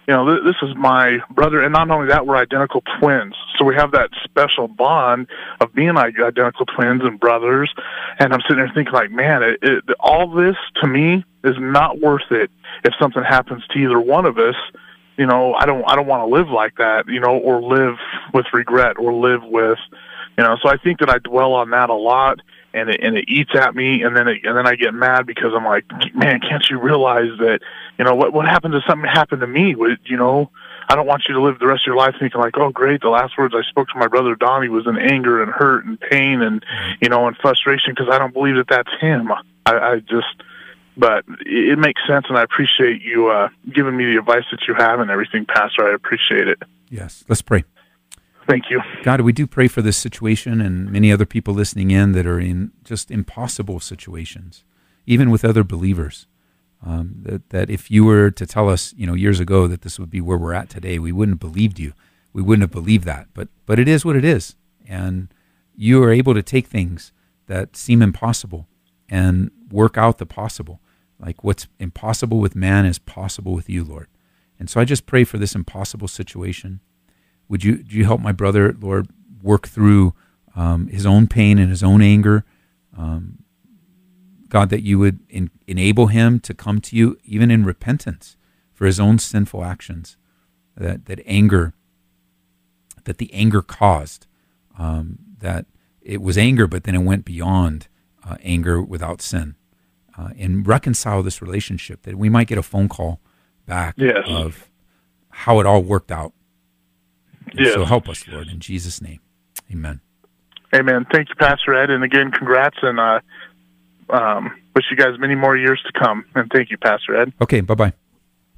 you know, th- this is my brother, and not only that, we're identical twins. So we have that special bond of being like identical twins and brothers. And I'm sitting there thinking, like, man, it, it, all this to me is not worth it. If something happens to either one of us, you know, I don't, I don't want to live like that, you know, or live with regret, or live with, you know. So I think that I dwell on that a lot and it and it eats at me and then it, and then I get mad because I'm like, man, can't you realize that you know what what happened if something happened to me? Would you know? I don't want you to live the rest of your life thinking like, oh, great, the last words I spoke to my brother Donnie was in anger and hurt and pain and you know and frustration because I don't believe that that's him. I, I just, but it makes sense, and I appreciate you uh, giving me the advice that you have and everything, Pastor. I appreciate it. Yes, let's pray. Thank you. God, we do pray for this situation and many other people listening in that are in just impossible situations, even with other believers. Um, that, that if you were to tell us, you know, years ago that this would be where we're at today, we wouldn't have believed you. We wouldn't have believed that. But but it is what it is, and you are able to take things that seem impossible and work out the possible. Like what's impossible with man is possible with you, Lord. And so I just pray for this impossible situation would you, do you help my brother, Lord, work through um, his own pain and his own anger? Um, God, that you would in, enable him to come to you even in repentance for his own sinful actions, that, that anger, that the anger caused, um, that it was anger, but then it went beyond uh, anger without sin uh, and reconcile this relationship. That we might get a phone call back Yes. of how it all worked out. Yes. So help us, Lord, in Jesus' name. Amen. Amen. Thank you, Pastor Ed. And again, congrats and uh, um, wish you guys many more years to come. And thank you, Pastor Ed. Okay, bye bye.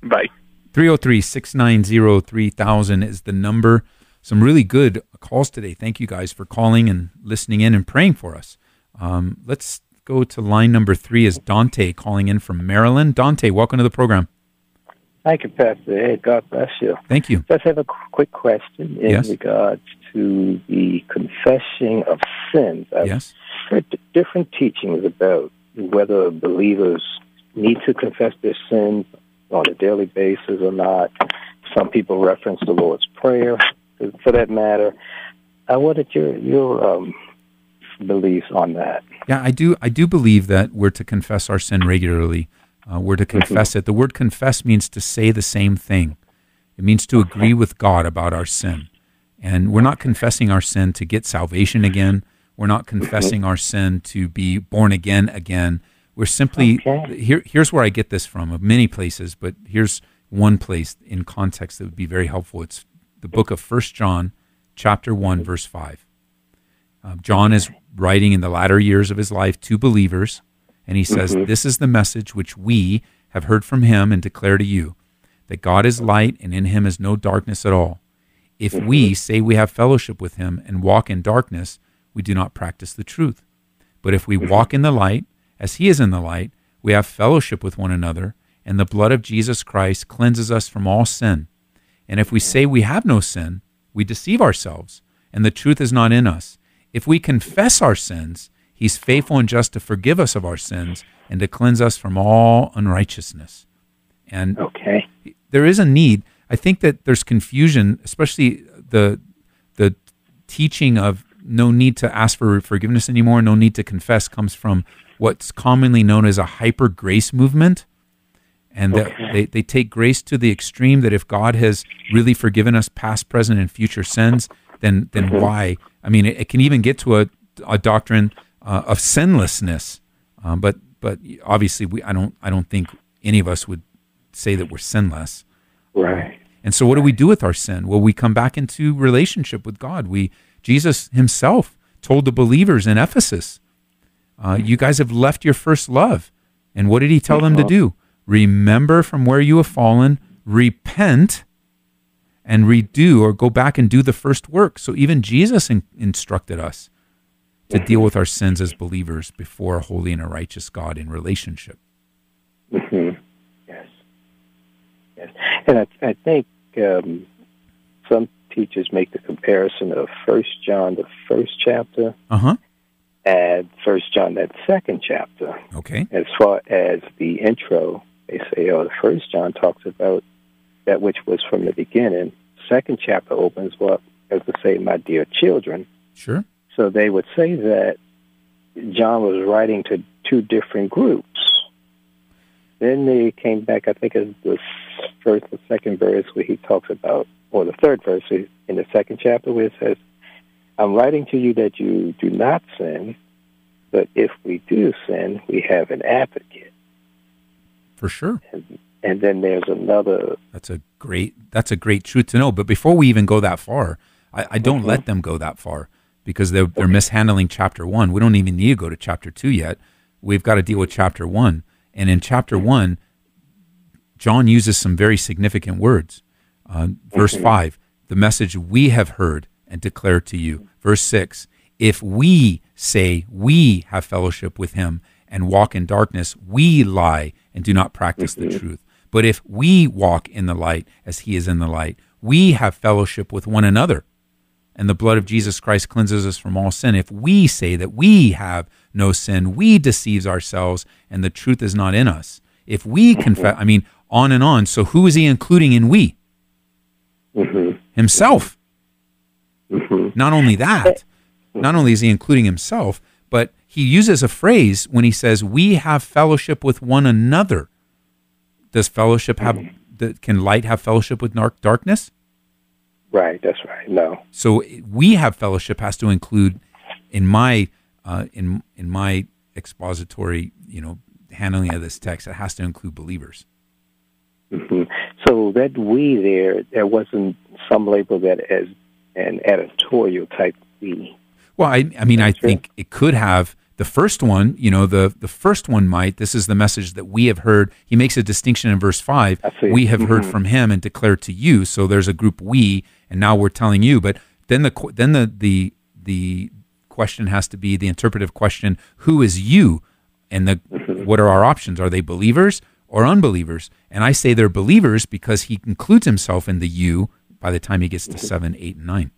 Bye. 303 690 3000 is the number. Some really good calls today. Thank you guys for calling and listening in and praying for us. Um, let's go to line number three is Dante calling in from Maryland. Dante, welcome to the program. Thank you, Pastor Ed. God bless you. Thank you. Just have a quick question in Yes. regards to the confessing of sins. I've Yes. heard different teachings about whether believers need to confess their sins on a daily basis or not. Some people reference the Lord's Prayer, for that matter. I wanted your your um, beliefs on that. Yeah, I do. I do believe that we're to confess our sin regularly. Uh, we're to confess it. The word confess means to say the same thing. It means to agree with God about our sin. And we're not confessing our sin to get salvation again. We're not confessing our sin to be born again again. We're simply Okay. here. Here's where I get this from, of many places, but here's one place in context that would be very helpful. It's the book of First John, chapter one, verse five. Uh, John is writing in the latter years of his life to believers, and he says, mm-hmm. This is the message which we have heard from him and declare to you that God is light and in him is no darkness at all. If we mm-hmm. say we have fellowship with him and walk in darkness, we do not practice the truth. But if we mm-hmm. walk in the light, as he is in the light, we have fellowship with one another, and the blood of Jesus Christ cleanses us from all sin. And if we say we have no sin, we deceive ourselves, and the truth is not in us. If we confess our sins, he's faithful and just to forgive us of our sins and to cleanse us from all unrighteousness. And Okay. there is a need. I think that there's confusion, especially the the teaching of no need to ask for forgiveness anymore, no need to confess comes from what's commonly known as a hyper grace movement. And that they, they take grace to the extreme that if God has really forgiven us past, present, and future sins, then then mm-hmm. why? I mean, it, it can even get to a, a doctrine uh, of sinlessness. Um, but but obviously, we I don't I don't think any of us would say that we're sinless. Right. And so what do we do with our sin? Well, we come back into relationship with God. We Jesus himself told the believers in Ephesus, uh, you guys have left your first love. And what did he tell them to do? Remember from where you have fallen, repent and redo or go back and do the first work. So even Jesus in- instructed us to deal with our sins as believers before a holy and a righteous God in relationship. hmm Yes. Yes. And I, I think um, some teachers make the comparison of First John, the first chapter, Uh-huh. and First John, that second chapter. Okay. As far as the intro, they say, oh, the First John talks about that which was from the beginning. Second chapter opens up as to say, my dear children. Sure. So they would say that John was writing to two different groups. Then they came back, I think it's the first or second verse where he talks about, or the third verse in the second chapter where it says, I'm writing to you that you do not sin, but if we do sin, we have an advocate. For sure. And, and then there's another, That's a great that's a great truth to know. But before we even go that far, I, I don't mm-hmm. let them go that far because they're they're mishandling chapter one. We don't even need to go to chapter two yet. We've got to deal with chapter one. And in chapter one, John uses some very significant words. Uh, verse five, the message we have heard and declare to you. Verse six, if we say we have fellowship with him and walk in darkness, we lie and do not practice the truth. But if we walk in the light as he is in the light, we have fellowship with one another. And the blood of Jesus Christ cleanses us from all sin. If we say that we have no sin, we deceive ourselves and the truth is not in us. If we confess, I mean, on and on. So who is he including in we? mhm, Himself. mhm. Not only that, not only is he including himself, but he uses a phrase when he says, "We have fellowship with one another." Does fellowship have? th- Can light have fellowship with dark darkness? Right, that's right. No. So we have fellowship has to include, in my uh, in in my expository, you know, handling of this text. It has to include believers. hmm So that we there, there wasn't some label that as an editorial type we. Well, I, I mean, I true. think it could have the first one. You know, the the first one might. This is the message that we have heard. He makes a distinction in verse five. We have heard Mhm. from him and declared to you. So there's a group we, and now we're telling you. But then the then the the the question has to be the interpretive question: Who is you? And the Mm-hmm. what are our options? Are they believers or unbelievers? And I say they're believers because he includes himself in the you by the time he gets to seven, eight, and nine.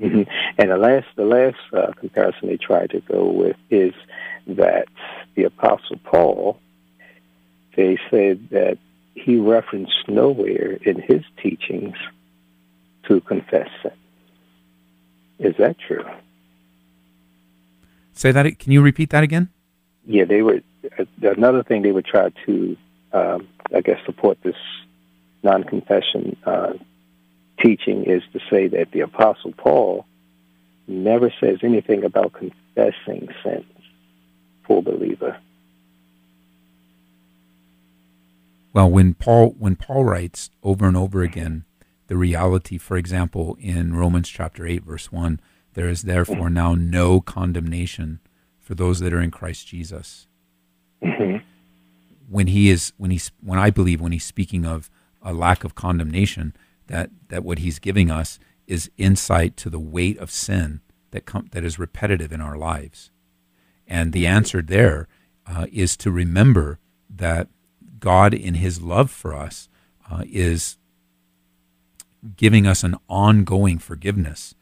hmm And the last, the last uh, comparison they try to go with is that the Apostle Paul, they said that he referenced nowhere in his teachings to confess sin. Is that true? Say that. Can you repeat that again? Yeah, they were. Another thing they would try to, um, I guess, support this non-confession uh, teaching is to say that the Apostle Paul never says anything about confessing sins for a believer. Well, when Paul when Paul writes over and over again the reality, for example, in Romans chapter eight, verse one, there is therefore now no condemnation for those that are in Christ Jesus. Mhm. When he is when he's when I believe when he's speaking of a lack of condemnation, that that what he's giving us is insight to the weight of sin that com- that is repetitive in our lives. And the answer there uh, is to remember that God, in His love for us, uh, is giving us an ongoing forgiveness.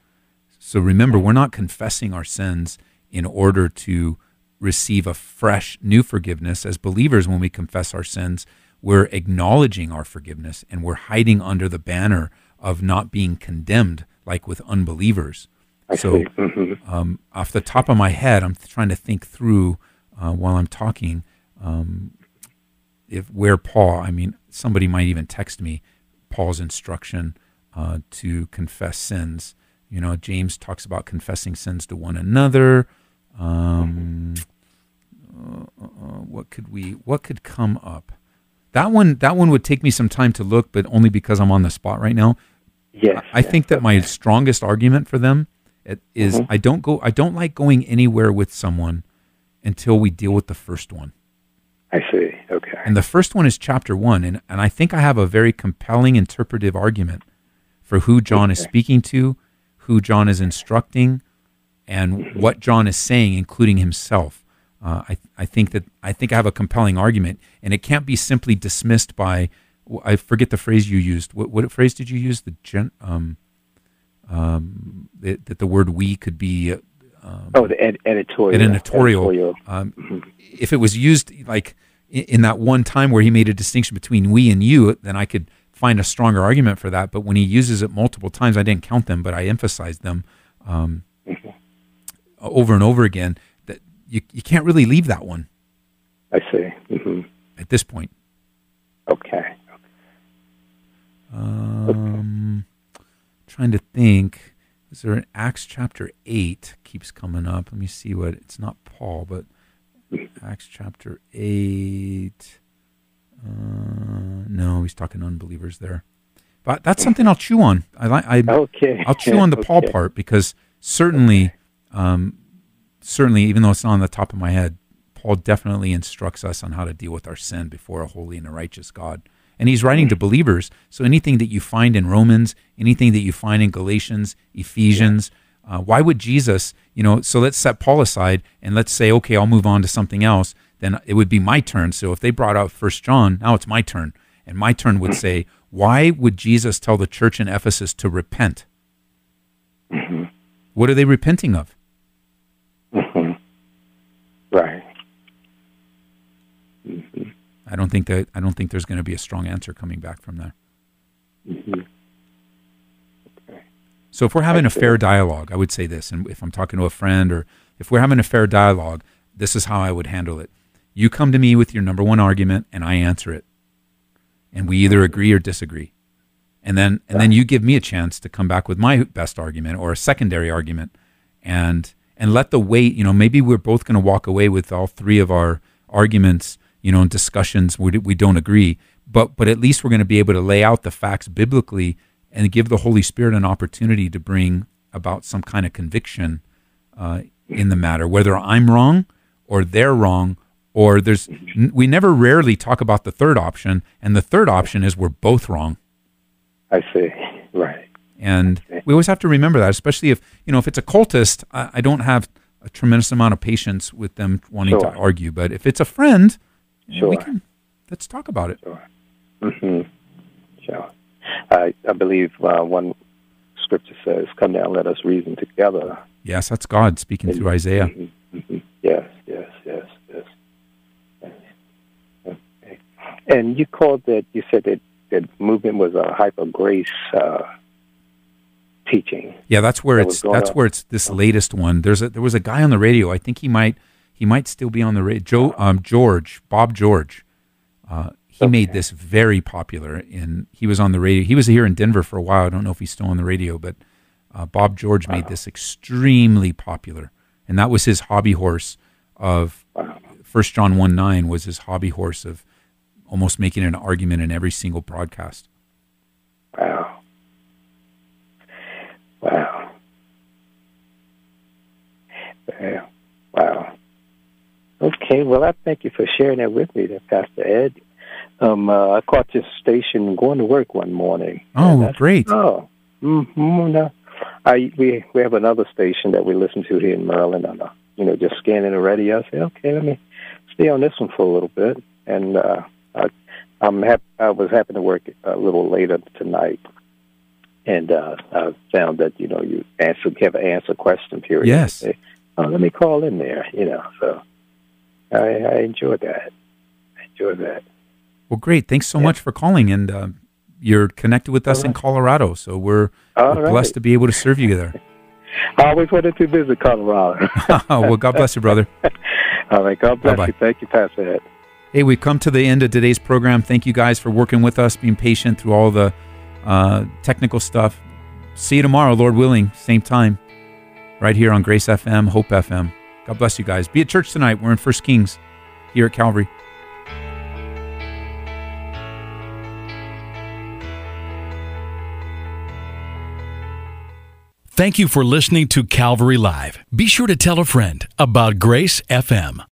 So remember, we're not confessing our sins in order to receive a fresh new forgiveness. As believers, when we confess our sins, we're acknowledging our forgiveness and we're hiding under the banner of not being condemned like with unbelievers. I so see. hmm um, off the top of my head, I'm trying to think through uh, while I'm talking. Um, if where Paul, I mean, somebody might even text me Paul's instruction uh, to confess sins. You know, James talks about confessing sins to one another. Um, uh, uh, what could we? What could come up? That one, that one would take me some time to look, but only because I'm on the spot right now. Yes. I think that my strongest argument for them it is Mhm. I don't go I don't like going anywhere with someone until we deal with the first one. I see. Okay. And the first one is chapter 1 and and I think I have a very compelling interpretive argument for who John is speaking to, who John is instructing, and what John is saying including himself. Uh, I, I think that I think I have a compelling argument, and it can't be simply dismissed by. I forget the phrase you used. What, what phrase did you use? The gen, um, um, that, that the word "we" could be. uh, Um, oh, the ed- editorial. an editorial. editorial. Um, Mhm. if it was used like in, in that one time where he made a distinction between we and you, then I could find a stronger argument for that. But when he uses it multiple times, I didn't count them, but I emphasized them um, Mhm. over and over again. That you you can't really leave that one I see. hmm at this point. Okay. Um, trying to think. Is there an Acts chapter eight keeps coming up? Let me see what it's not Paul, but Acts chapter eight. Uh, no, he's talking unbelievers there. But that's something I'll chew on. I like. I Okay. I'll chew on the Paul part because certainly, um, certainly, even though it's not on the top of my head, Paul definitely instructs us on how to deal with our sin before a holy and a righteous God. And he's writing to believers. So anything that you find in Romans, anything that you find in Galatians, Ephesians, uh, why would Jesus, you know, so let's set Paul aside and let's say, okay, I'll move on to something else. Then it would be my turn. So if they brought out First John, now it's my turn. And my turn would say, why would Jesus tell the church in Ephesus to repent? Mhm. What are they repenting of? Mhm. Right. hmm I don't think that I don't think there's going to be a strong answer coming back from there. hmm So if we're having a fair dialogue, I would say this, and if I'm talking to a friend or if we're having a fair dialogue, this is how I would handle it. You come to me with your number one argument, and I answer it, and we either agree or disagree, and then and then you give me a chance to come back with my best argument or a secondary argument, and and let the weight, you know, maybe we're both going to walk away with all three of our arguments, you know, and discussions we, we don't agree, but but at least we're going to be able to lay out the facts biblically and give the Holy Spirit an opportunity to bring about some kind of conviction uh, in the matter, whether I'm wrong or they're wrong, or there's we never rarely talk about the third option, and the third option is we're both wrong. I see. Right. And we always have to remember that, especially if you know if it's a cultist, I, I don't have a tremendous amount of patience with them wanting Sure. to argue. But if it's a friend, Sure. we can let's talk about it. hmm Sure. I, I believe uh, one scripture says, "Come down, let us reason together." Yes, that's God speaking through Isaiah. Mhm, mhm. Yes, yes, yes, yes. Okay. And you called that. You said that that movement was a hyper grace uh, teaching. Yeah, that's where That it's that's on. where it's this latest one. There's a there was a guy on the radio. I think he might he might still be on the radio. Joe um, George Bob George. Uh, he made this very popular. and he was on the radio. He was here in Denver for a while. I don't know if he's still on the radio, but uh, Bob George made this extremely popular, and that was his hobby horse of First John one nine was his hobby horse of almost making an argument in every single broadcast. Wow. Wow. Wow. Wow. Okay, well, I thank you for sharing that with me, there, Pastor Ed. Um, uh, I caught this station going to work one morning. Oh, great! Oh, mm-hmm, no. I we we have another station that we listen to here in Maryland. And, uh, you know, just scanning the radio. I say, okay, let me stay on this one for a little bit. And uh, I'm hap- I was happy to work a little later tonight, and uh, I found that you know you answer have an answer question period. Yes. Say, oh, let me call in there. You know, so I, I enjoyed that. I enjoyed that. Well, great. Thanks so much for calling, and uh, you're connected with us All in. Colorado, so we're, we're right. blessed to be able to serve you there. I always wanted to visit Colorado. well, God bless you, brother. All right. God bless Bye-bye. you. Thank you, Pastor Ed. Hey, we've come to the end of today's program. Thank you guys for working with us, being patient through all the uh, technical stuff. See you tomorrow, Lord willing, same time, right here on Grace FM, Hope FM. God bless you guys. Be at church tonight. We're in First Kings here at Calvary. Thank you for listening to Calvary Live. Be sure to tell a friend about Grace FM.